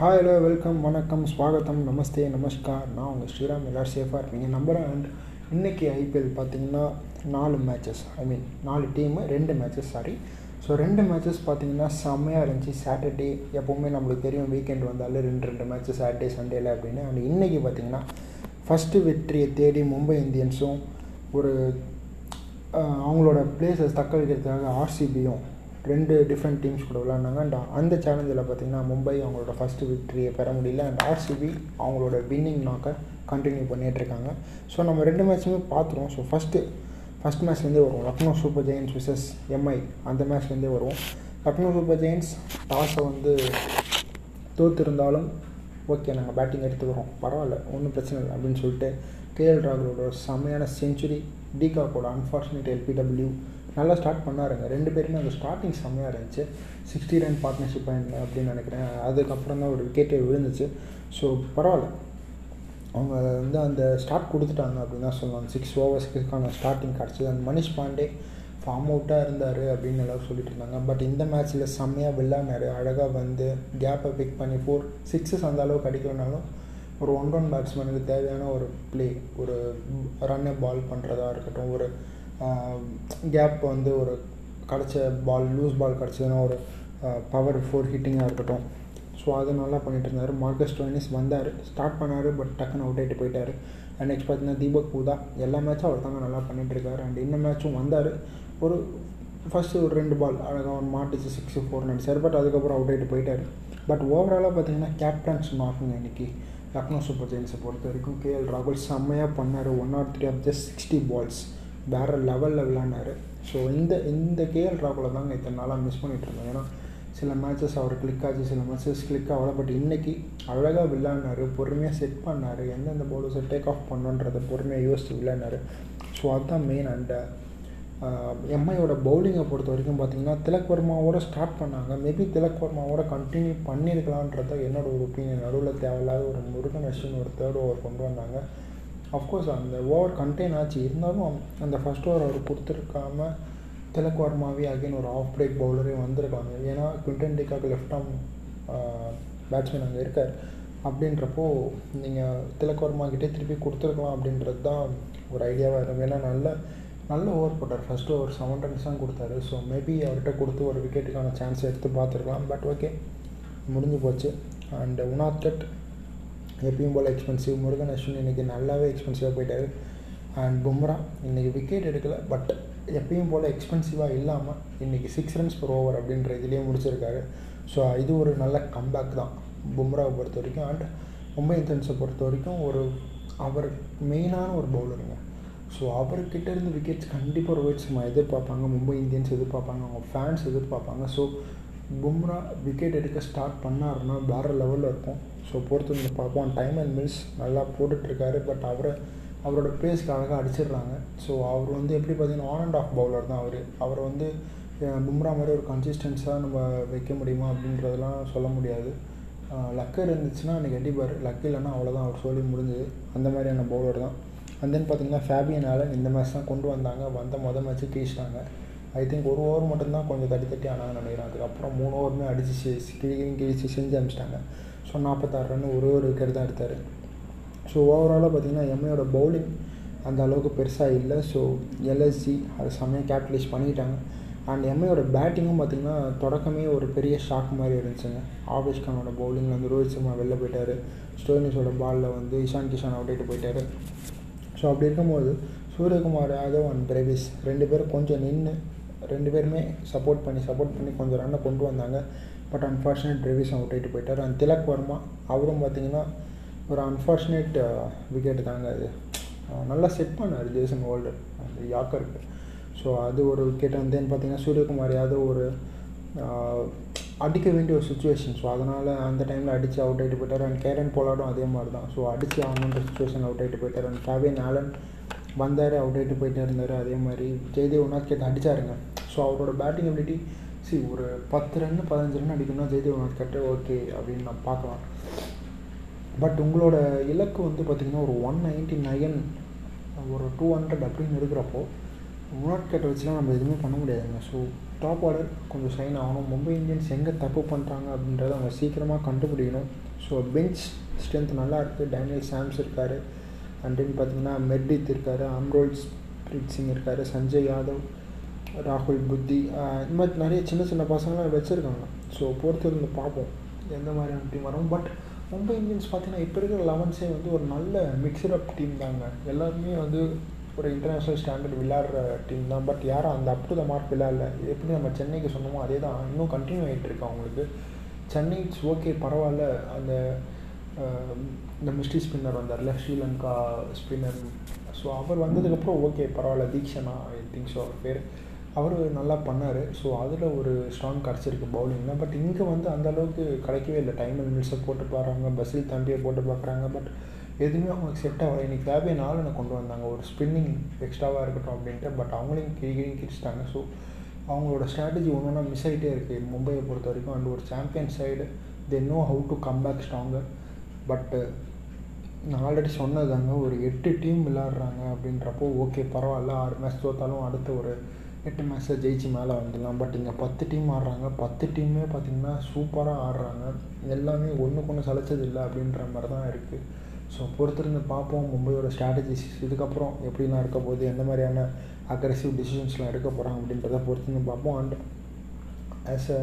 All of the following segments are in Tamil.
ஹாய் ஹலோ வெல்கம் வணக்கம் ஸ்வாகத்தம் நமஸ்தே நமஸ்கார். நான் உங்கள் ஸ்ரீராம் எல்லோரும் சேஃபாக இருப்பீங்க. நம்புகிறேன் அண்ட் இன்றைக்கி ஐபிஎல் பார்த்தீங்கன்னா நாலு மேட்சஸ் ஐ மீன் நாலு டீமு ரெண்டு மேட்சஸ் சாரி ஸோ ரெண்டு மேட்சஸ் பார்த்தீங்கன்னா செம்மையாக இருந்துச்சு. சாட்டர்டே எப்போவுமே நம்மளுக்கு தெரியும் வீக்கெண்ட் வந்தாலே ரெண்டு ரெண்டு மேட்சஸ் சாட்டர்டே சண்டேல அப்படின்னு. அண்ட் இன்றைக்கி பார்த்தீங்கன்னா ஃபஸ்ட்டு வெற்றியை தேடி மும்பை இந்தியன்ஸும் ஒரு அவங்களோட பிளேஸஸ் தக்க வைக்கிறதுக்காக ஆர்சிபியும் ரெண்டு டிஃப்ரெண்ட் டீம்ஸ் கூட விளாண்டாங்க அண்ட் அந்த சேலஞ்சில் பார்த்தீங்கன்னா மும்பை அவங்களோட ஃபஸ்ட்டு விக்ட்ரியை பெற முடியல. அண்ட் ஆர்சிபி அவங்களோட வின்னிங் நாக்கை கண்டினியூ பண்ணிகிட்ருக்காங்க ஸோ நம்ம ரெண்டு மேட்சுமே பார்த்துருவோம் ஸோ ஃபஸ்ட்டு ஃபஸ்ட் மேட்ச்லேருந்தே வரும் Lucknow super Jains versus Mi அந்த மேட்ச்லேருந்தே வருவோம். லக்னோ சூப்பர் ஜெயின்ஸ் டாஸை வந்து தோத்திருந்தாலும் ஓகே நாங்கள் பேட்டிங் எடுத்துக்கிறோம். பரவாயில்ல. ஒன்றும் பிரச்சனை இல்லை அப்படின்னு சொல்லிட்டு கேஎல் ராகுலோட செம்மையான செஞ்சுரி டிகாக்கோட அன்ஃபார்ச்சுனேட் எல்பிடபிள்யூ நல்லா ஸ்டார்ட் பண்ணாருங்க. ரெண்டு பேருமே அந்த ஸ்டார்டிங் செம்மையாக இருந்துச்சு. சிக்ஸ்டி ரன் பார்ட்னர்ஷிப் அப்படின்னு நினைக்கிறேன். அதுக்கப்புறம் தான் ஒரு விக்கெட்டே விழுந்துச்சு. ஸோ பரவாயில்ல. அவங்க வந்து அந்த ஸ்டார்ட் கொடுத்துட்டாங்க அப்படின்னு தான் சொல்லலாம் சிக்ஸ் ஓவர்ஸ்க்கான ஸ்டார்டிங் கிடச்சிது. அந்த மனிஷ் பாண்டே ஃபார்ம் அவுட்டாக இருந்தார் அப்படின்னு எல்லோரும் சொல்லிட்டு இருந்தாங்க. பட் இந்த மேட்ச்சில் செம்மையாக விளாட்னாரு அழகாக வந்து கேப்பை பிக் பண்ணி ஃபோர் சிக்ஸஸ் அந்த அளவுக்கு அடிக்கலனாலும் ஒரு ஒன் ரன் பேட்ஸ்மேனுக்கு தேவையான ஒரு ப்ளே ஒரு ரன்னை பால் பண்ணுறதா இருக்கட்டும் ஒரு கேப் வந்து ஒரு கிடச்ச பால் லூஸ் பால் கிடச்சதுன்னா ஒரு பவர் ஃபோர் ஹிட்டிங்காக இருக்கட்டும். ஸோ அது நல்லா பண்ணிட்டு இருந்தார். மார்க்கஸ் டோனிஸ் வந்தார். ஸ்டார்ட் பண்ணார் பட் டக்குன்னு அவுட் ஆகிட்டு போயிட்டார். அண்ட் நெக்ஸ்ட் பார்த்தீங்கன்னா தீபக் பூதா. எல்லா மேட்சும் அவர் தாங்க நல்லா பண்ணிகிட்ருக்காரு அண்ட் இந்த மேட்சும் வந்தார். ஒரு ஃபஸ்ட்டு ஒரு ரெண்டு பால் அழகாக ஒன் மாட்டுச்சு சிக்ஸு ஃபோர் நடிச்சார். பட் அதுக்கப்புறம் அவுட் ஆகிட்டு போயிட்டார். பட் ஓவராலாக பார்த்தீங்கன்னா கேப்டன்ஸ் மார்க்குங்க இன்றைக்கி லக்னோ சூப்பர் ஜெயின்ஸை பொறுத்த வரைக்கும் கேஎல் ராகுல் செம்மையாக பண்ணார். One or three off just sixty balls வேறு லெவலில் விளாண்டார் ஸோ இந்த இந்த கேஎல் ராகுலை தாங்க இத்தனை நாளாக மிஸ் பண்ணிகிட்டு இருந்தோம். ஏன்னா சில மேட்சஸ் அவர் கிளிக் ஆச்சு சில மேட்சஸ் கிளிக் ஆகல. பட் இன்றைக்கி அழகாக விளையாடினாரு பொறுமையாக செட் பண்ணார். எந்தெந்த பவுலர்ஸை டேக் ஆஃப் பண்ணுன்றதை பொறுமையாக யோசித்து விளையாடினாரு ஸோ அதுதான் மெயின் அண்ட் எம்ஐயோட பவுலிங்கை பொறுத்த வரைக்கும் பார்த்தீங்கன்னா திலக் வர்மாவோட ஸ்டார்ட் பண்ணாங்க. மேபி திலக் வர்மாவோட கண்டினியூ பண்ணியிருக்கலான்றது என்னோட ஒரு ஒப்பீனியன் நடுவில் தேவையில்லாத ஒரு முருகன் அஸ்வின் ஒரு தேர்ட் ஓவர் கொண்டு வந்தாங்க. அஃப்கோர்ஸ் அந்த ஓவர் கண்டெயின் ஆச்சு. இருந்தாலும் அந்த ஃபஸ்ட் ஓவர் அவர் கொடுத்துருக்காம திலக் வர்மாவே அகைன் ஒரு ஆஃப் பிரேக் பவுலரே வந்திருக்காங்க. ஏன்னா Quinton de Kock left arm batsman அங்கே இருக்கார். அப்படின்றப்போ நீங்கள் திலக் வர்மா கிட்டே திருப்பி கொடுத்துருக்கலாம் அப்படின்றது தான் ஒரு ஐடியாவாக இருக்கும். ஏன்னா நல்ல நல்ல ஓவர் போட்டார் ஃபஸ்ட்டு ஒரு செவன் ரன்ஸ் தான் கொடுத்தாரு. ஸோ மேபி அவர்கிட்ட கொடுத்து ஒரு விக்கெட்டுக்கான சான்ஸ் எடுத்து பார்த்துருக்கலாம். பட் ஓகே முடிஞ்சு போச்சு. அண்ட் உனாத்தட் எப்பயும் போல் எக்ஸ்பென்சிவ் முருகன் அஸ்வின் இன்றைக்கி நல்லாவே எக்ஸ்பென்சிவாக போயிட்டார். அண்ட் பும்ரா இன்றைக்கி விக்கெட் எடுக்கலை. பட் எப்பயும் போல் எக்ஸ்பென்சிவாக இல்லாமல் இன்றைக்கி சிக்ஸ் ரன்ஸ் பர் ஓவர் அப்படின்ற இதுலேயே முடிச்சிருக்காரு. ஸோ இது ஒரு நல்ல கம்பேக் தான் பும்ராவை பொறுத்த வரைக்கும். அண்ட் மும்பை இந்தியன்ஸை பொறுத்த வரைக்கும் ஒரு அவர் மெயினான ஒரு பவுலருங்க ஸோ அவர்கிட்ட இருந்து விக்கெட்ஸ் கண்டிப்பாக ரோஹித் சர்மா எதிர்பார்ப்பாங்க மும்பை இந்தியன்ஸ் எதிர்பார்ப்பாங்க அவங்க ஃபேன்ஸ் எதிர்பார்ப்பாங்க. ஸோ பும்ரா விக்கெட் எடுக்க ஸ்டார்ட் பண்ணாருன்னா வேறு லெவலில் இருக்கும். ஸோ பொறுத்து வந்து பார்ப்போம். டைம் அண்ட் மில்ஸ் நல்லா போட்டுட்ருக்காரு பட் அவரை அவரோட பேஸ்க்கு அழகாக அடிச்சிடுறாங்க. ஸோ அவர் வந்து எப்படி பார்த்தீங்கன்னா ஆன் அண்ட் ஆஃப் பவுலர் தான் அவர். அவர் வந்து பும்ரா மாதிரி ஒரு கன்சிஸ்டன்ஸாக நம்ம வைக்க முடியுமா அப்படின்றதெல்லாம் சொல்ல முடியாது. லக்கு இருந்துச்சுன்னா அன்றைக்கி அடிப்பார். லக்கு இல்லைன்னா அவ்வளோதான் அவர் சொல்லி முடிஞ்சது. அந்த மாதிரியான பவுலர் தான். அண்ட் தென் பார்த்திங்கன்னா ஃபேபியன் ஆலன் இந்த மேட்ச் தான் கொண்டு வந்தாங்க. வந்த மொதல் மேட்ச்சு கீழ்ச்சிட்டாங்க ஐ திங்க் ஒரு ஓவர் மட்டும்தான் கொஞ்சம் தட்டி தட்டி ஆனாங்கன்னு நினைக்கிறேன். அதுக்கப்புறம் மூணு ஓவருமே அடிச்சு கிழி கிழிச்சு செஞ்சு அமிச்சிட்டாங்க. ஸோ நாற்பத்தாறு ரன் ஒரு ஒரு விக்கெட் தான் எடுத்தார். ஸோ ஓவராலாக பார்த்தீங்கன்னா எம்ஐயோட பவுலிங் அந்த அளவுக்கு பெருசாக இல்லை. ஸோ எல்எஸ்சி அது செம்மையாக கேபிட்டலைஸ் பண்ணிக்கிட்டாங்க அண்ட் எம்ஐயோட பேட்டிங்கும் பார்த்தீங்கன்னா தொடக்கமே ஒரு பெரிய ஷாக் மாதிரி இருந்துச்சுங்க. ஆவேஷ் கானோட பவுலிங்கில் வந்து ரோஹித் சர்மா வெளில போயிட்டார். ஸ்டோனிஸோட பாலில் வந்து இஷான் கிஷான் அவுட் ஆகிட்டு போயிட்டார். ஸோ அப்படி இருக்கும்போது சூரியகுமார் யாதவ் அண்ட் பிரேவிஸ் ரெண்டு பேரும் கொஞ்சம் நின்று ரெண்டு பேருமே சப்போர்ட் பண்ணி சப்போர்ட் பண்ணி கொஞ்சம் ரன்னை கொண்டு வந்தாங்க. பட் அன்ஃபார்ச்சுனேட் பிரேவிஸ் அவுட் ஆகிட்டு போயிட்டார். அண்ட் திலக் வர்மா அவரும் பார்த்தீங்கன்னா ஒரு அன்ஃபார்ச்சுனேட் விக்கெட் தாங்க அது. நல்லா செட் பண்ணார் ஜேசன் ஹோல்டர் அந்த யாக்கருக்கு. ஸோ அது ஒரு விக்கெட் வந்து பார்த்தீங்கன்னா சூரியகுமார் யாதவ் ஒரு அடிக்க வேண்டிய ஒரு சுச்சுவேஷன் ஸோ அதனால் அந்த டைமில் அடித்து அவுட் ஆகிட்டு போயிட்டார். அண்ட் கேரன் போலாடும் அதே மாதிரி தான் ஸோ அடித்து ஆகணுன்ற சுச்சுவேஷன் அவுட் ஆகிட்டு போயிட்டார். அண்ட் ஃபேவியன் ஆலன் வந்தார் அவுட் ஆகிட்டு போயிட்டே இருந்தார். அதே மாதிரி ஜெய்தேவ் உனாத்கேத் அடிச்சாருங்க. ஸோ அவரோட பேட்டிங் அபிலிட்டி சி ஒரு பத்து ரன் பதினஞ்சு ரன் அடிக்கணும்னா ஜெய்தேவ் உணாத்கேட்டு ஓகே அப்படின்னு நான் பார்க்கலாம். பட் உங்களோட இலக்கு வந்து பார்த்திங்கன்னா ஒரு ஒன் நைன்ட்டி நைன் ஒரு டூ ஹண்ட்ரட் அப்படின்னு இருக்கிறப்போ முனாட் கட்டை வச்சுலாம் நம்ம எதுவுமே பண்ண முடியாதுங்க. ஸோ டாப் ஆர்டர் கொஞ்சம் சைன் ஆகணும். மும்பை இந்தியன்ஸ் எங்கே தப்பு பண்ணுறாங்க அப்படின்றத அவங்க சீக்கிரமாக கண்டுபிடிக்கணும். ஸோ பெஞ்ச் ஸ்ட்ரென்த் நல்லா இருக்குது டேனியல் சாம்ஸ் இருக்கார். அண்ட் தென் பார்த்தீங்கன்னா மெர்டித் இருக்கார். அம்ரோல் பிரீத் சிங் இருக்கார். சஞ்சய் யாதவ் ராகுல் புத்தி இந்த மாதிரி நிறைய சின்ன சின்ன பசங்களாம் வச்சுருக்காங்க. ஸோ பொறுத்திருந்து பார்ப்போம். எந்த மாதிரியான டீம் வரும். பட் மும்பை இந்தியன்ஸ் பார்த்தீங்கன்னா இப்போ இருக்கிற லெவன்ஸே வந்து ஒரு நல்ல மிக்சரப் டீம் தாங்க. எல்லாருமே வந்து ஒரு இன்டர்நேஷ்னல் ஸ்டாண்டர்ட் விளையாடுற டீம் தான். பட் யாரும் அந்த அப் டு த மார்க் விளையாடல. எப்படி நம்ம சென்னைக்கு சொன்னோமோ அதே தான் இன்னும் கண்டினியூ ஆகிட்டு இருக்கு அவங்களுக்கு. சென்னை இட்ஸ் ஓகே பரவாயில்ல. அந்த இந்த மிஸ்ட்ரி ஸ்பின்னர் வந்தார்ல ஸ்ரீலங்கா ஸ்பின்னர் ஸோ அவர் வந்ததுக்கப்புறம் ஓகே பரவாயில்ல. தீக்ஷனா ஐ திங்க் ஸோ அவர் பேர். அவர் நல்லா பண்ணார். ஸோ அதில் ஒரு ஸ்ட்ராங் கிடச்சிருக்கு பவுலிங்கில் பட் இங்கே வந்து அந்தளவுக்கு கிடைக்கவே இல்லை. டைம் மினிட்ஸை போட்டு பாடுறாங்க பஸ்ஸில் தம்பியை போட்டு பார்க்குறாங்க. பட் எதுவுமே அவங்களுக்கு செட் ஆகலை. இன்றைக்கி தேவையை நாலு கொண்டு வந்தாங்க. ஒரு ஸ்பின்னிங் எக்ஸ்ட்ராவாக இருக்கட்டும் அப்படின்ட்டு பட் அவங்களையும் கிழி கிழி கிழிச்சிட்டாங்க. ஸோ அவங்களோட ஸ்ட்ராட்டஜி ஒன்று ஒன்றா மிஸ் ஆகிட்டே இருக்குது மும்பையை பொறுத்த வரைக்கும் அண்ட் ஒரு champion side they know how to come back stronger but நான் ஆல்ரெடி சொன்னது தாங்க ஒரு எட்டு டீம் விளாட்றாங்க அப்படின்றப்போ ஓகே பரவாயில்ல. ஆறு மேட்ச் தோத்தாலும் அடுத்த ஒரு எட்டு மேட்ச்சில் ஜெயிச்சு மேலே வந்துடலாம். பட் இங்கே பத்து டீம் ஆடுறாங்க. பத்து டீமே பார்த்திங்கன்னா சூப்பராக ஆடுறாங்க. எல்லாமே ஒன்றுக்கு ஒன்று சளைச்சது இல்லை அப்படின்ற மாதிரி தான் இருக்குது ஸோ பொறுத்திருந்து பார்ப்போம் மும்பையோட ஸ்ட்ராட்டஜிஸ் இதுக்கப்புறம் எப்படிலாம் இருக்க போகுது எந்த மாதிரியான அக்ரெசிவ் டிசிஷன்ஸ்லாம் எடுக்க போகிறாங்க அப்படின்றத பொறுத்திருந்து பார்ப்போம். அண்ட் ஆஸ் அ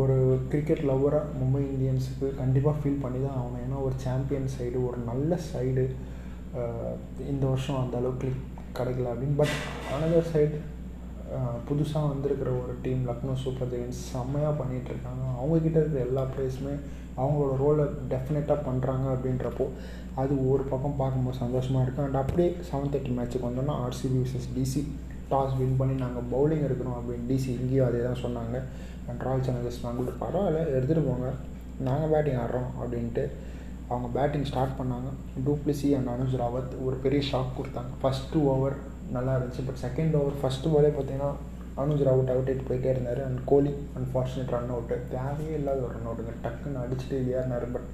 ஒரு கிரிக்கெட் லவ்வராக மும்பை இந்தியன்ஸுக்கு கண்டிப்பாக ஃபீல் பண்ணி தான் ஆகணும். ஏன்னா ஒரு சாம்பியன் சைடு ஒரு நல்ல சைடு இந்த வருஷம் அந்த அளவுக்கு கிடைக்கல அப்படின்னு. பட் அனதர் சைடு புதுசாக வந்திருக்கிற ஒரு டீம் லக்னோ சூப்பர் ஜெயின்ஸ் செம்மையாக பண்ணிகிட்ருக்காங்க அவங்கக்கிட்ட இருக்கிற எல்லா பிளேஸுமே அவங்களோட ரோலை டெஃபினட்டாக பண்ணுறாங்க அப்படின்றப்போ அது ஒரு பக்கம் பார்க்கும்போது சந்தோஷமாக இருக்குது அண்ட் அப்படியே செவன் தேர்ட்டி மேட்ச்சுக்கு வந்தோம்னா RCB versus DC toss win பண்ணி நாங்கள் பவுலிங் எடுக்கணும் அப்படின்னு டிசி இங்கேயும் அதே தான் சொன்னாங்க. அண்ட் ராயல் சேலஞ்சர்ஸ் நாங்கள் பரவாயில்ல எடுத்துகிட்டு போங்க. நாங்கள் பேட்டிங் ஆடுறோம் அப்படின்ட்டு அவங்க பேட்டிங் ஸ்டார்ட் பண்ணாங்க. டூப்ளிசி அண்ட் அனுஜ் ராவத் ஒரு பெரிய ஷாக் கொடுத்தாங்க. ஃபஸ்ட் டூ ஓவர் நல்லா இருந்துச்சு. பட் செகண்ட் ஓவர் ஃபஸ்ட்டு ஓவரே பார்த்தீங்கன்னா அனுஜ் ராவட் அவுட் ஆகிட்டு போயிட்டே இருந்தார். And Kohli unfortunate run out தேவையே இல்லாத ஒரு ரன் அவுட்டுங்க டக்குன்னு அடிச்சுட்டு ஏறினார். பட்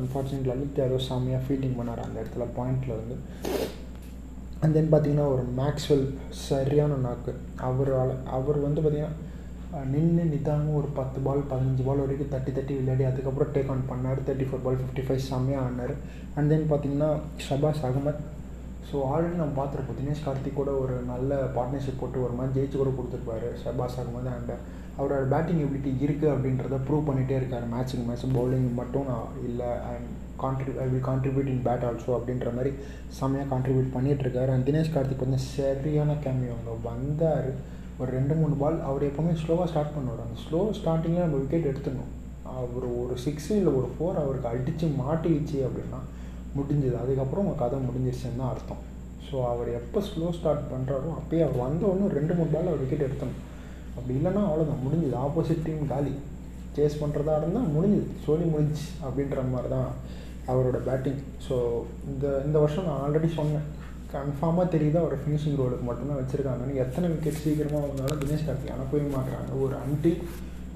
அன்ஃபார்ச்சுனேட் லலித் யாதவ் சாமியாக ஃபீல்டிங் பண்ணார் அந்த இடத்துல பாயிண்டில் வந்து அண்ட் தென் பார்த்தீங்கன்னா ஒரு மேக்ஸ்வெல் சரியான நாக்கு அவர் அவர் வந்து பார்த்திங்கன்னா நின்று நிதானமாக ஒரு பத்து பால் பதினஞ்சு பால் வரைக்கும் தட்டி தட்டி விளையாடி அதுக்கப்புறம் டேக் ஆன் பண்ணார். Thirty four ball fifty five செம்மையாக ஆனார் அண்ட் தென் பார்த்தீங்கன்னா ஷபாஸ் அகமத் ஸோ ஆல்ரெடி நம்ம பார்த்துருப்போம் தினேஷ் கார்த்திக் கூட ஒரு நல்ல பார்ட்னர்ஷிப் போட்டு ஒரு மாதிரி ஜெயிச்சு கூட கொடுத்துருப்பாரு ஷபாஸ் ஆகும்போது அண்ட் அவரோட பேட்டிங் எபிலிட்டி இருக்குது அப்படின்றத ப்ரூவ் பண்ணிகிட்டே இருக்கார். மேட்சிங் மேட்ச் பவுலிங் மட்டும் நான் இல்லை and country I will contribute in bat also அப்படின்ற மாதிரி செம்மையாக கான்ட்ரிபியூட் பண்ணிகிட்ருக்காரு அண்ட் தினேஷ் கார்த்திக் வந்து சரியான கேமியோ அவங்க. வந்தார். ஒரு ரெண்டு மூணு பால் அவர் எப்போவுமே ஸ்லோவாக ஸ்டார்ட் பண்ணுவார். அந்த ஸ்லோ ஸ்டார்டிங்கில் நம்ம விக்கெட் எடுத்துடணும். அவர் ஒரு சிக்ஸு இல்லை ஒரு ஃபோர் அவருக்கு அடித்து மாட்டிடுச்சு அப்படின்னா முடிஞ்சுது. அதுக்கப்புறம் உங்கள் கதை முடிஞ்சிருச்சுன்னு தான் அர்த்தம். ஸோ அவர் எப்போ ஸ்லோ ஸ்டார்ட் பண்ணுறாரோ அப்போயே அவர் வந்தவொடனே ரெண்டு மூணு பால் அவர் விக்கெட் எடுத்தணும் அப்படி இல்லைன்னா அவ்வளோதான் முடிஞ்சுது. ஆப்போசிட் டீம் காலி. சேஸ் பண்ணுறதா இருந்தால் முடிஞ்சுது. சொல்லி முடிஞ்சு அப்படின்ற மாதிரி தான் அவரோட பேட்டிங் ஸோ இந்த இந்த வருஷம் நான் ஆல்ரெடி சொன்னேன். கன்ஃபார்மாக தெரியுது அவர் ஃபினிஷிங் ரோலுக்கு மட்டும்தான் வச்சுருக்காங்கன்னு எத்தனை விக்கெட் சீக்கிரமாக வந்தாலும் தினேஷ் கார்த்திக் அனுப்பவே மாட்டுறாங்க ஒரு அன்டி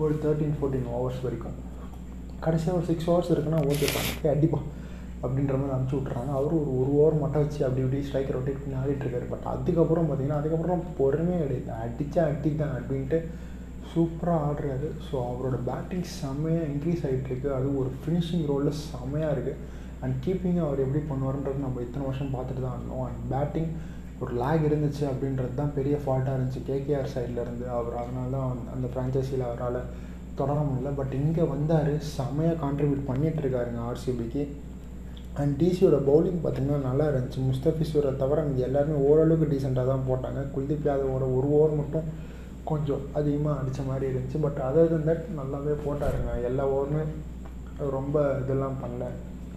ஒரு தேர்ட்டின் ஃபோர்டீன் ஓவர்ஸ் வரைக்கும். கடைசியாக ஒரு சிக்ஸ் ஹவர்ஸ் இருக்குன்னா ஓகே போய் அடிப்பா. அப்படின்ற மாதிரி அனுப்பிச்சி விட்றாங்க அவரும் ஒரு ஒரு ஓவர் மட்டும் வச்சு அப்படி இப்படி ஸ்ட்ரைக்கர் ரொட்டேட் பண்ணி ஆடிட்டுருக்காரு பட் அதுக்கப்புறம் பார்த்தீங்கன்னா அதுக்கப்புறம் பொறுமையே கிடையாது. அடித்தா அடி தான் அப்படின்ட்டு சூப்பராக ஆடுறாரு. ஸோ அவரோட பேட்டிங் செம்மையாக இன்க்ரீஸ் ஆகிட்டுருக்கு அது ஒரு ஃபினிஷிங் ரோலில் செம்மையாக இருக்குது அண்ட் கீப்பிங் அவர் எப்படி பண்ணுவார்ன்றது நம்ம இத்தனை வருஷம் பார்த்துட்டு தான் இருந்தோம். அண்ட் பேட்டிங் ஒரு லேக் இருந்துச்சு அப்படின்றது தான் பெரிய ஃபால்ட்டாக இருந்துச்சு. கேகேஆர் சைட்லேருந்து அவர். அதனால தான் அந்த ஃப்ரான்ச்சைஸியில் அவரால் தொடர முடியல. பட் இங்கே வந்தார். செம்மையாக கான்ட்ரிபியூட் பண்ணிகிட்ருக்காருங்க ஆர்சிபிக்கு அண்ட் டிசியோட பவுலிங் பார்த்திங்கன்னா நல்லா இருந்துச்சு. முஸ்தபிஸோட தவிர அங்கே எல்லாருமே ஓரளவுக்கு டீசெண்டாக தான் போட்டாங்க. குல்தீப் யாதவோட ஒரு ஓவர் மட்டும் கொஞ்சம் அதிகமாக அடித்த மாதிரி இருந்துச்சு. பட் அதர் தன் தட் நல்லாவே போட்டாருங்க. எல்லா ஓவருமே ரொம்ப இதெல்லாம் பண்ணல.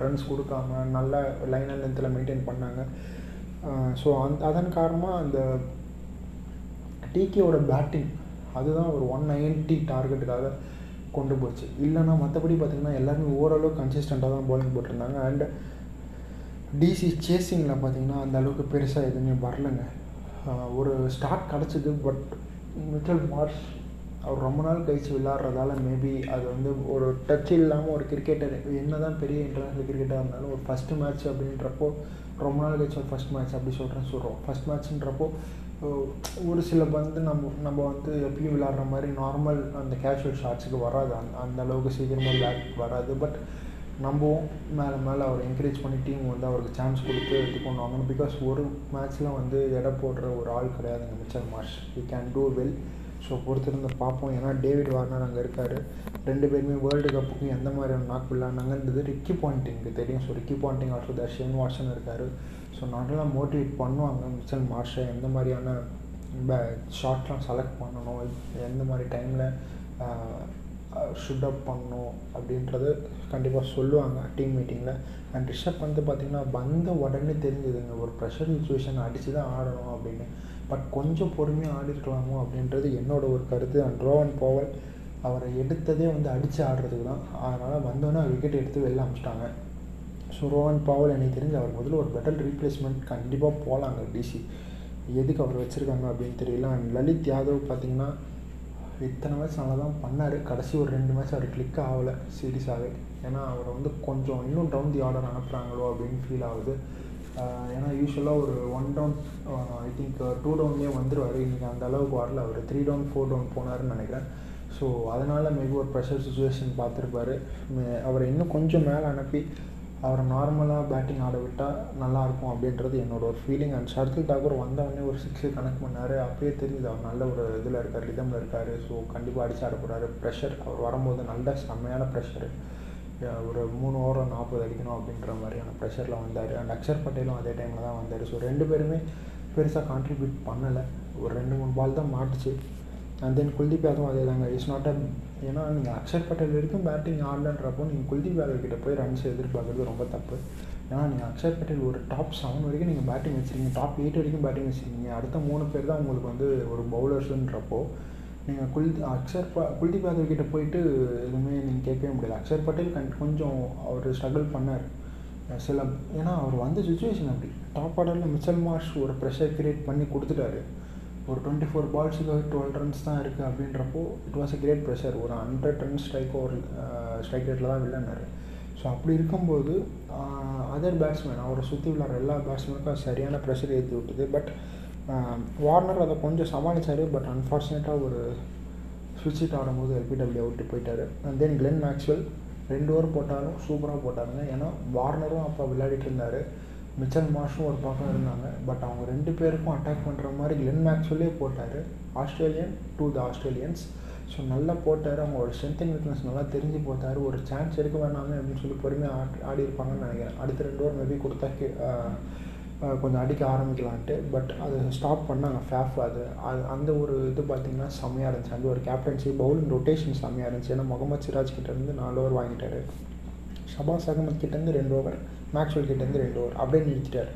ரன்ஸ் கொடுக்காம நல்ல லைன் அண்ட் லென்த்தில் மெயின்டைன் பண்ணாங்க. ஸோ அந் அதன் காரணமாக அந்த டிகேவோட பேட்டிங் அதுதான் ஒரு ஒன் நைன்ட்டி டார்கெட்டுக்காக கொண்டு போச்சு. இல்லைனா மற்றபடி பார்த்திங்கன்னா எல்லாருமே ஓரளவு கன்சிஸ்டண்ட்டாக தான் பவுலிங் போட்டிருந்தாங்க. அண்ட் டிசி சேசிங்கில் பார்த்திங்கன்னா அந்த அளவுக்கு பெருசாக எதுவுமே வரலைங்க. ஒரு ஸ்டார்ட் கிடச்சிது பட் மிச்சல் மார்ஷ் அவர் ரொம்ப நாள் கழிச்சு விளாட்றதால மேபி அது வந்து ஒரு டச் இல்லாமல் ஒரு கிரிக்கெட்டர் என்ன தான் பெரிய இன்டர்நேஷ்னல் கிரிக்கெட்டாக இருந்தாலும் ஒரு ஃபஸ்ட்டு மேட்ச் அப்படின்றப்போ ரொம்ப நாள் கழிச்சு ஒரு ஃபஸ்ட் மேட்ச் அப்படி சொல்கிறேன் சொல்கிறோம் ஃபஸ்ட் மேட்ச்ன்றப்போ ஒரு சில பந்து நம்ம நம்ம வந்து எப்பயும் விளாட்ற மாதிரி நார்மல் அந்த கேஷுவல் ஷாட்ஸுக்கு வராது. அந்த அந்த அளவுக்கு சீக்கிரமாக பேட் வராது. பட் நம்பவும் மேலே மேலே அவர் என்கரேஜ் பண்ணி டீம் வந்து அவருக்கு சான்ஸ் கொடுத்து இது பண்ணுவாங்க பிகாஸ் ஒரு மேட்ச்சில் வந்து எடை போடுற ஒரு ஆள் கிடையாதுங்க Mitchell Marsh. You can do well so பொறுத்திருந்து பார்ப்போம். ஏன்னா டேவிட் வார்னர் அங்கே இருக்கார். ரெண்டு பேருமே வேர்ல்டு கப்புக்கு எந்த மாதிரியான நாக் விளாட்னாங்கன்றது ரிக்கி பாயிண்டிங்க்கு தெரியும். So Ricky Ponting also there Shane Watson இருக்கார். ஸோ நல்லா மோட்டிவேட் பண்ணுவாங்க மிச்சல் மார்ஷை எந்த மாதிரியான பே ஷார்ட்லாம் செலக்ட் பண்ணணும் எந்த மாதிரி டைமில் ஷுட் அப் பண்ணணும் அப்படின்றது கண்டிப்பாக சொல்லுவாங்க டீம் மீட்டிங்கில் அண்ட் ரிஷப் வந்து பார்த்திங்கன்னா வந்த உடனே தெரிஞ்சதுங்க ஒரு ப்ரெஷர் சுச்சுவேஷன் அடித்து தான் ஆடணும் அப்படின்னு. பட் கொஞ்சம் பொறுமையாக ஆடிருக்கலாமோ அப்படின்றது என்னோட ஒரு கருத்து. அண்ட் ரோவன் போவல் அவரை எடுத்ததே வந்து அடித்து ஆடுறதுக்கு தான். அதனால் வந்தோன்னே விக்கெட் எடுத்து வெளில அமிச்சிட்டாங்க. ஸோ ரோஹன் பாவல் எனக்கு தெரிஞ்சு அவர் முதல்ல ஒரு பெட்டர் ரீப்ளேஸ்மெண்ட் கண்டிப்பாக போகலாங்க டிசி எதுக்கு அவர் வச்சுருக்காங்க அப்படின்னு தெரியல. அண்ட் லலித் யாதவ் பார்த்தீங்கன்னா இத்தனை மேட்ச் நல்லா தான் பண்ணார். கடைசி ஒரு ரெண்டு மேட்ச் அவர் கிளிக் ஆகலை சீரியஸாகவே ஏன்னா அவரை வந்து கொஞ்சம் இன்னும் டவுன் தி ஆர்டர் அனுப்புகிறாங்களோ அப்படின்னு ஃபீல் ஆகுது. ஏன்னா யூஸ்வலாக ஒரு one down I think two டவுன்லேயே வந்துடுவார் இன்றைக்கி அந்த அளவுக்கு வரல. அவர் த்ரீ டவுன் ஃபோர் டவுன் போனாருன்னு நினைக்கிறேன். ஸோ அதனால் மேபி ஒரு ப்ரெஷர் சுச்சுவேஷன் பார்த்துருப்பாரு. அவரை இன்னும் கொஞ்சம் மேலே அனுப்பி அவரை நார்மலாக பேட்டிங் ஆட விட்டால் நல்லாயிருக்கும் அப்படின்றது என்னோட ஒரு ஃபீலிங் அண்ட் ஷர்துல் தாக்கூர் வந்தவொடனே ஒரு சிக்ஸு கனெக்ட் பண்ணார். அப்பயே தெரியுது அவர் நல்ல ஒரு இதில் இருக்கார் ரிதமில் இருக்கார். ஸோ கண்டிப்பாக அடிச்சு ஆட ப்ரெஷர் அவர் வரும்போது நல்ல செம்மையான ப்ரெஷர் ஒரு மூணு ஓவர் நாற்பது அடிக்கணும் அப்படின்ற மாதிரியான ப்ரெஷரில் வந்தார். அண்ட் அக்ஷர் பட்டேலும் அதே டைமில் தான் வந்தார். ஸோ ரெண்டு பேருமே பெருசாக கான்ட்ரிபியூட் பண்ணலை. ஒரு ரெண்டு மூணு பால் தான் மாட்டுச்சு. அண்ட் தென் குல்தீப் யாதவும் அதே தாங்க. இட்ஸ் நாட் அ ஏன்னா நீங்கள் அக்ஷர் பட்டேல் வரைக்கும் பேட்டிங் ஆடலன்றப்போ நீங்கள் குல்தீப் யாதவ் கிட்ட போய் ரன்ஸ் எதிர்பார்க்குறது ரொம்ப தப்பு. ஏன்னா நீங்கள் அக்ஷர் பட்டேல் ஒரு டாப் செவன் வரைக்கும் நீங்கள் பேட்டிங் வச்சுருக்கீங்க. டாப் எயிட் வரைக்கும் பேட்டிங் வச்சுருக்கீங்க. அடுத்த மூணு பேர் தான் உங்களுக்கு வந்து ஒரு பவுலர்ஸுன்றப்போ நீங்கள் குல் அக்ஷர் ப குல்தீப் யாதவ் கிட்ட போயிட்டு எதுவுமே நீங்கள் கேட்கவே முடியாது அக்ஷர் பட்டேல் கண் கொஞ்சம் அவர் ஸ்ட்ரகிள் பண்ணார். சில ஏன்னா அவர் வந்த சுச்சுவேஷன் அப்படி. டாப் ஆர்டரில் மிச்சல் மார்ஷ் ஒரு ப்ரெஷர் கிரியேட் பண்ணி கொடுத்துட்டாரு. ஒரு டுவெண்ட்டி ஃபோர் பால்ஸுக்கு டுவெல் ரன்ஸ் தான் இருக்குது அப்படின்றப்போ it was a great pressure ஒரு hundred run strike over strike ரேட்டில் தான் விளையாடினார் ஸோ அப்படி இருக்கும்போது uh, அதர் பேட்ஸ்மேன் அவரை சுற்றி விளாட்ற எல்லா பேட்ஸ்மேனுக்கும் சரியான ப்ரெஷர் ஏற்றி விட்டுது. பட் வார்னர் அதை கொஞ்சம் சமாளித்தார் பட் அன்ஃபார்ச்சுனேட்டாக ஒரு ஸ்விட்ச் இட் ஆடும்போது எல்பிடபிள்யூ அவுட்டு போயிட்டார். அண்ட் தென் கிளென் மேக்ஸ்வெல் ரெண்டு ஓவர் போட்டாலும் சூப்பராக போட்டாருங்க. ஏன்னா வார்னரும் அப்போ விளையாடிட்டு இருந்தார். மிச்சல் மார்ஷும் ஒரு பக்கம் இருந்தாங்க. பட் அவங்க ரெண்டு பேருக்கும் அட்டாக் பண்ணுற மாதிரி கிளென் மேக்ஸ்வெல்லே போட்டார். Australian to the Australians. So நல்லா போட்டார். அவங்களோட ஸ்ட்ரென்த் அண்ட் வீக்னஸ் நல்லா தெரிஞ்சு போட்டார். ஒரு சான்ஸ் எடுக்க வேணாமே அப்படின்னு சொல்லி பொறுமையாக ஆடி ஆடி இருப்பாங்கன்னு நினைக்கிறேன். அடுத்த ரெண்டு ஓவர் மேபி கொடுத்தா கொஞ்சம் அடிக்க ஆரம்பிக்கலான்ட்டு. பட் அதை ஸ்டாப் பண்ணாங்க. ஃபேஃப் அது. அது அந்த ஒரு இது பார்த்திங்கன்னா செம்மையாக இருந்துச்சு. அந்த ஒரு கேப்டன்சி பவுலிங் ரொட்டேஷன் செம்மையாக இருந்துச்சு. ஏன்னா முகமது சிராஜ் கிட்டேருந்து நாலு ஓவர் வாங்கிட்டார். ஷபாஸ் அகமத் கிட்டேருந்து ரெண்டு ஓவர் மேக்ஸ்வெல் கிட்டேருந்து ரெண்டு ஓவர் அப்படியே நிறுத்திட்டார்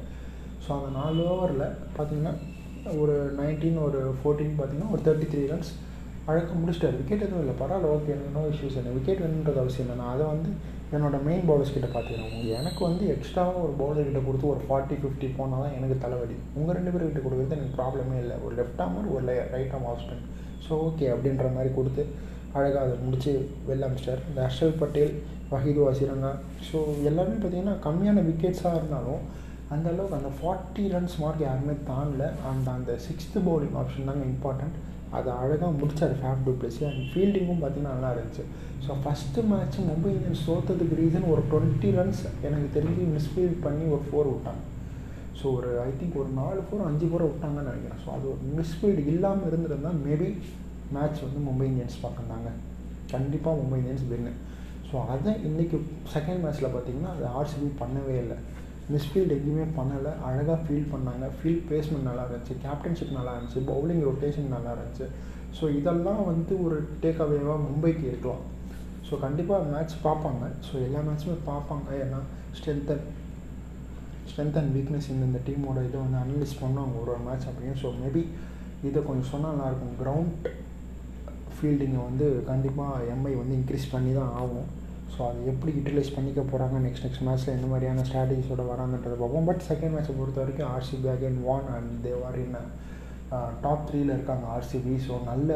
ஸோ அந்த நாலு ஓவரில் பார்த்தீங்கன்னா ஒரு நைன்டீன் ஒரு ஃபோர்டீன் பார்த்தீங்கன்னா ஒரு தேர்ட்டி த்ரீ ரன்ஸ் அழகாக முடிச்சிட்டார். விக்கெட் எதுவும் இல்லை. பரவாயில்ல ஓகே எனக்கு நோ இஷ்யூஸ் இல்லை விக்கெட் வேணுன்றது அவசியம் இல்லை. நான் அதை வந்து என்னோட மெயின் பவுலர்ஸ் கிட்ட பார்த்துக்கிறேன். எனக்கு வந்து எக்ஸ்ட்ராவாக ஒரு பவுலர் கிட்ட கொடுத்து ஒரு ஃபார்ட்டி ஃபிஃப்டி போனால் தான் எனக்கு தலைவலி. உங்கள் ரெண்டு பேர்கிட்ட கொடுக்குறது எனக்கு ப்ராப்ளமே இல்லை. ஒரு லெஃப்ட் ஆமர் ஒரு right arm off spin so okay அப்படின்ற மாதிரி கொடுத்து அழகாக அதை முடித்து வெளில அமைச்சிட்டார். இந்த ஹர்ஷல் பட்டேல் வஹீது வசிரங்கா ஸோ எல்லாருமே பார்த்திங்கன்னா கம்மியான விக்கெட்ஸாக இருந்தாலும் அந்த அளவுக்கு அந்த ஃபார்ட்டி ரன்ஸ் மார்க் யாருமே தாண்டல. அண்ட் அந்த சிக்ஸ்த்து பவுலிங் ஆப்ஷன் தாங்க இம்பார்ட்டண்ட் அதை அழகாக முடிச்சார் ஃபேப் டூப்ளஸி அண்ட் ஃபீல்டிங்கும் பார்த்திங்கன்னா நல்லா இருந்துச்சு. So first match Mumbai Indians சோத்ததுக்கு reason ஒரு டுவெண்ட்டி ரன்ஸ் எனக்கு தெரிஞ்சு மிஸ்ஃபீல்ட் பண்ணி ஒரு ஃபோர் விட்டாங்க. ஸோ ஒரு ஐ திங்க் ஒரு நாலு ஃபோர் அஞ்சு ஃபோரை விட்டாங்கன்னு நினைக்கிறேன். ஸோ அது ஒரு மிஸ்பீடு இல்லாமல் இருந்திருந்தால் மேபி மேட்ச் வந்து மும்பை இந்தியன்ஸ் பார்க்குறாங்க கண்டிப்பாக மும்பை இந்தியன்ஸ் வின்னு ஸோ அதை இன்றைக்கி செகண்ட் மேட்ச்சில் பார்த்திங்கன்னா அது ஆர்சிபி பண்ணவே இல்லை. மிஸ்ஃபீல்டு எங்கேயுமே பண்ணலை. அழகாக ஃபீல் பண்ணாங்க. ஃபீல்ட் பிளேஸ்மெண்ட் நல்லா இருந்துச்சு. கேப்டன்ஷிப் நல்லா இருந்துச்சு. பவுலிங் ரொட்டேஷன் நல்லா இருந்துச்சு. ஸோ இதெல்லாம் வந்து ஒரு டேக் அவேவாக மும்பைக்கு இருக்கலாம். ஸோ கண்டிப்பாக மேட்ச் பார்ப்பாங்க. ஸோ எல்லா மேட்ச்சுமே பார்ப்பாங்க. ஏன்னா ஸ்ட்ரென்த் ஸ்ட்ரென்த் அண்ட் வீக்னஸ் இந்த இந்த டீமோட இதை வந்து அனலைஸ் பண்ணுவாங்க ஒரு ஒரு மேட்ச் அப்படின்னு ஸோ மேபி இதை கொஞ்சம் சொன்னால் நல்லாயிருக்கும். கிரவுண்ட் ஃபீல்டிங்கை வந்து கண்டிப்பாக எம்ஐ வந்து இன்க்ரீஸ் பண்ணி தான் ஆகும். ஸோ அதை எப்படி யூட்டிலைஸ் பண்ணிக்க போகிறாங்க நெக்ஸ்ட் நெக்ஸ்ட் மேட்ச்சில் எந்த மாதிரியான ஸ்ட்ராட்டஜிஸோட வராங்கன்றதை பார்ப்போம். பட் செகண்ட் மேட்ச்சை பொறுத்த வரைக்கும் RCB again won and they are in top த்ரீயில் இருக்காங்க ஆர்சிபி ஸோ நல்ல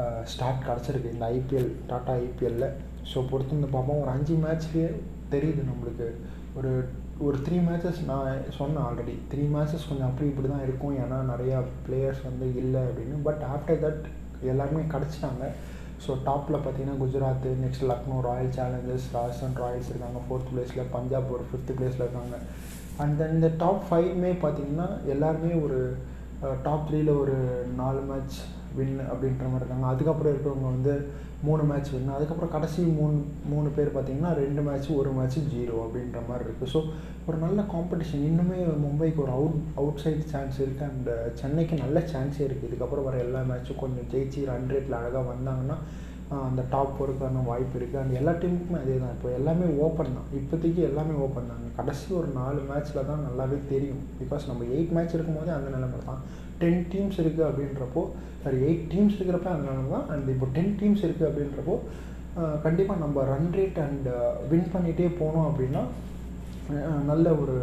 uh, ஸ்டார்ட் கிடச்சிருக்கு இந்த ஐபிஎல் டாட்டா ஐபிஎல்லில் ஸோ பொறுத்து வந்து பார்ப்போம். ஒரு அஞ்சு மேட்ச்லேயே தெரியுது நம்மளுக்கு. ஒரு ஒரு த்ரீ மேட்சஸ் நான் சொன்னேன் ஆல்ரெடி த்ரீ மேட்சஸ் கொஞ்சம் அப்படி இப்படி தான் இருக்கும். ஏன்னா நிறையா பிளேயர்ஸ் வந்து இல்லை அப்படின்னு. பட் ஆஃப்டர் தட் எல்லாருமே கிடச்சிட்டாங்க. ஸோ டாப்பில் பார்த்தீங்கன்னா Gujarat next Lucknow Royal Challengers Rajasthan Royals இருக்காங்க. ஃபோர்த் பிளேஸில் பஞ்சாப் ஒரு ஃபிஃப்த் பிளேஸில் இருக்காங்க. அண்ட் தென் இந்த டாப் ஃபைவ்மே பார்த்தீங்கன்னா எல்லாருமே ஒரு டாப் த்ரீயில் ஒரு நாலு மேட்ச் வின் அப்படின்ற மாதிரி இருக்காங்க. அதுக்கப்புறம் இருக்கிறவங்க வந்து மூணு மேட்ச் வின் அதுக்கப்புறம் கடைசி மூணு மூணு பேர் பார்த்தீங்கன்னா ரெண்டு மேட்ச் ஒரு மேட்ச் ஜீரோ அப்படின்ற மாதிரி இருக்குது ஸோ ஒரு நல்ல காம்படிஷன் இன்னுமே மும்பைக்கு ஒரு அவுட் அவுட் சைட் சான்ஸ் இருக்குது அண்ட் சென்னைக்கு நல்ல சான்ஸே இருக்குது இதுக்கப்புறம் வர எல்லா மேட்சும் கொஞ்சம் ஜெயிச்சு ரன் ரேட்டில் அழகாக வந்தாங்கன்னா அந்த டாப் போகிறதுக்கான வாய்ப்பு இருக்குது அண்ட் எல்லா டீமுக்குமே அதே தான். இப்போ எல்லாமே ஓப்பன் தான். இப்போதைக்கு எல்லாமே ஓப்பன் தான். கடைசி ஒரு நாலு மேட்ச்சில் தான் நல்லாவே தெரியும். பிகாஸ் நம்ம எயிட் மேட்ச் இருக்கும்போதே அந்த நிலைமை தான். டென் டீம்ஸ் இருக்குது அப்படின்றப்போ சாரி எயிட் டீம்ஸ் இருக்கிறப்ப அந்த நிலைமை தான். அண்ட் இப்போ டென் டீம்ஸ் இருக்குது அப்படின்றப்போ கண்டிப்பாக நம்ம ரன் ரேட் அண்ட் வின் பண்ணிகிட்டே போனோம் அப்படின்னா நல்ல ஒரு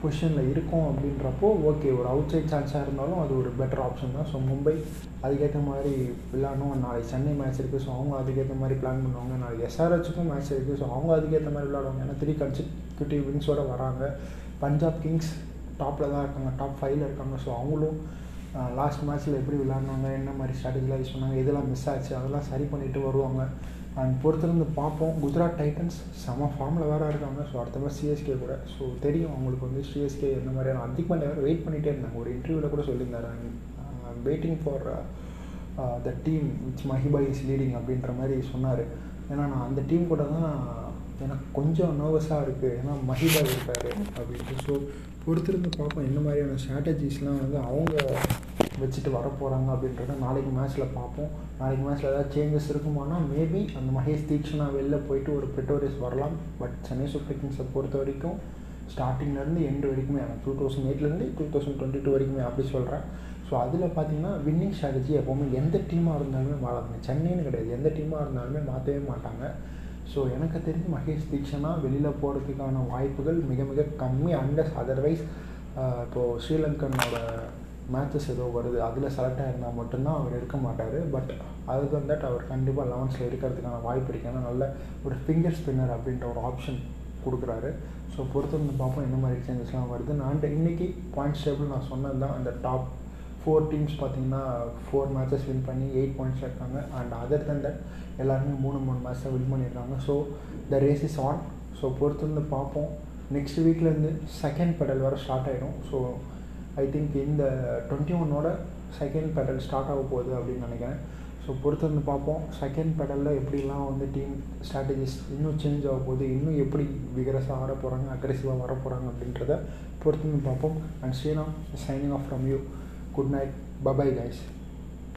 பொசிஷனில் இருக்கும் அப்படின்றப்போ ஓகே ஒரு அவுட் சைட் சான்ஸாக இருந்தாலும் அது ஒரு பெட்டர் ஆப்ஷன் தான். ஸோ மும்பை அதுக்கேற்ற மாதிரி விளாடணும். நாளைக்கு சென்னை மேட்ச் இருக்குது ஸோ அவங்க அதுக்கேற்ற மாதிரி பிளான் பண்ணுவாங்க. நாளைக்கு எஸ்ஆர்ஹெச்சுக்கும் மேட்ச் இருக்குது ஸோ அவங்க அதுக்கேற்ற மாதிரி விளாடுவாங்க. ஏன்னா த்ரீ கன்சிக்யூட்டிவ் வின்ஸோடு வராங்க. பஞ்சாப் கிங்ஸ் டாப்பில் தான் இருக்காங்க டாப் ஃபைவ்ல இருக்காங்க. ஸோ அவங்களும் லாஸ்ட் மேட்ச்சில் எப்படி விளாட்னாங்க என்ன மாதிரி ஸ்ட்ராட்டஜிலாம் யூஸ் பண்ணாங்க இதெல்லாம் மிஸ் ஆச்சு. அதெல்லாம் சரி பண்ணிவிட்டு வருவாங்க. அண்ட் பொறுத்திருந்து பார்ப்போம். குஜராத் டைட்டன்ஸ் செம ஃபார்மில் வேறு இருக்காங்க. ஸோ அடுத்த மாதிரி சிஎஸ்கே கூட. ஸோ தெரியும் அவங்களுக்கு வந்து சிஎஸ்கே எந்த மாதிரியான அதிகமாக வேறு வெயிட் பண்ணிகிட்டே இருந்தாங்க. ஒரு இன்டர்வியூவில் கூட சொல்லியிருந்தாரு. Waiting for the team which Mahipal is leading அப்படின்ற மாதிரி சொன்னார். ஏன்னா நான் அந்த டீம் கூட தான் எனக்கு கொஞ்சம் நர்வஸாக இருக்குது ஏன்னா மஹிபா இருக்கார் அப்படின்ட்டு. ஸோ பொறுத்திருந்து பார்ப்போம். என்ன மாதிரியான ஸ்ட்ராட்டஜிஸ்லாம் வந்து அவங்க வச்சுட்டு வர போகிறாங்க அப்படின்றத நாளைக்கு மேட்ச்சில் பார்ப்போம். நாளைக்கு மேட்ச்சில் ஏதாவது சேஞ்சஸ் இருக்குமானா மேபி அந்த மகேஷ் தீக்ஷனா வெளில போயிட்டு ஒரு பெட்டோரியஸ் வரலாம். பட் சென்னை சூப்பர் கிங்ஸை பொறுத்த வரைக்கும் ஸ்டார்டிங்லேருந்து எண்டு வரைக்குமே டூ தௌசண்ட் எயிட்லேருந்து டூ தௌசண்ட் டுவெண்ட்டி டூ வரைக்குமே அப்படி சொல்கிறேன் ஸோ அதில் பார்த்தீங்கன்னா வின்னிங் ஸ்ட்ராட்டஜி எப்போவுமே எந்த டீமாக இருந்தாலுமே மாறாதுங்க. சென்னைன்னு கிடையாது. எந்த டீமாக இருந்தாலுமே மாற்றவே மாட்டாங்க. ஸோ எனக்கு தெரிஞ்சு மகேஷ் தீக்ஷனா வெளியில் போகிறதுக்கான வாய்ப்புகள் மிக மிக கம்மி. அண்டஸ் அதர்வைஸ் இப்போது ஸ்ரீலங்கனோட மேட்சஸ் ஏதோ வருது அதில் செலக்ட் ஆகிருந்தால் மட்டும்தான் அவர் எடுக்க மாட்டார். பட் அதுக்கு வந்து தட் அவர் கண்டிப்பாக லெவன்ஸில் இருக்கிறதுக்கான வாய்ப்பு இருக்குது ஏன்னா நல்ல ஒரு ஃபிங்கர் ஸ்பின்னர் அப்படின்ற ஒரு ஆப்ஷன் கொடுக்குறாரு. ஸோ பொறுத்திருந்து பார்ப்போம் என்ன மாதிரி சேஞ்சஸ்லாம் வருது. நான் இன்றைக்கி பாயிண்ட்ஸ் டேபிள் நான் சொன்னது தான் அந்த டாப் ஃபோர் டீம்ஸ் பார்த்தீங்கன்னா ஃபோர் மேட்சஸ் வின் பண்ணி எயிட் பாயிண்ட்ஸ் இருக்காங்க அண்ட் அதர் தன் தட் எல்லாருமே மூணு மூணு மேட்ச்சை வின் பண்ணியிருக்காங்க. So the race is on so பொறுத்திருந்து பார்ப்போம். நெக்ஸ்ட் வீக்லேருந்து செகண்ட் பெடல் வர ஸ்டார்ட் ஆகிடும் ஸோ ஐ திங்க் இந்த டுவெண்ட்டி ஒன்னோட செகண்ட் பெடல் ஸ்டார்ட் ஆக போகுது அப்படின்னு நினைக்கிறேன். ஸோ பொறுத்திருந்து பார்ப்போம். செகண்ட் பெடலில் எப்படிலாம் வந்து டீம் ஸ்ட்ராட்டஜிஸ் இன்னும் சேஞ்ச் ஆக போகுது இன்னும் எப்படி விகரஸாக ஆட போகிறாங்க அக்ரெசிவாக வர போகிறாங்க அப்படின்றத பொறுத்திருந்து பார்ப்போம். And Sriram signing off from you good night bye bye guys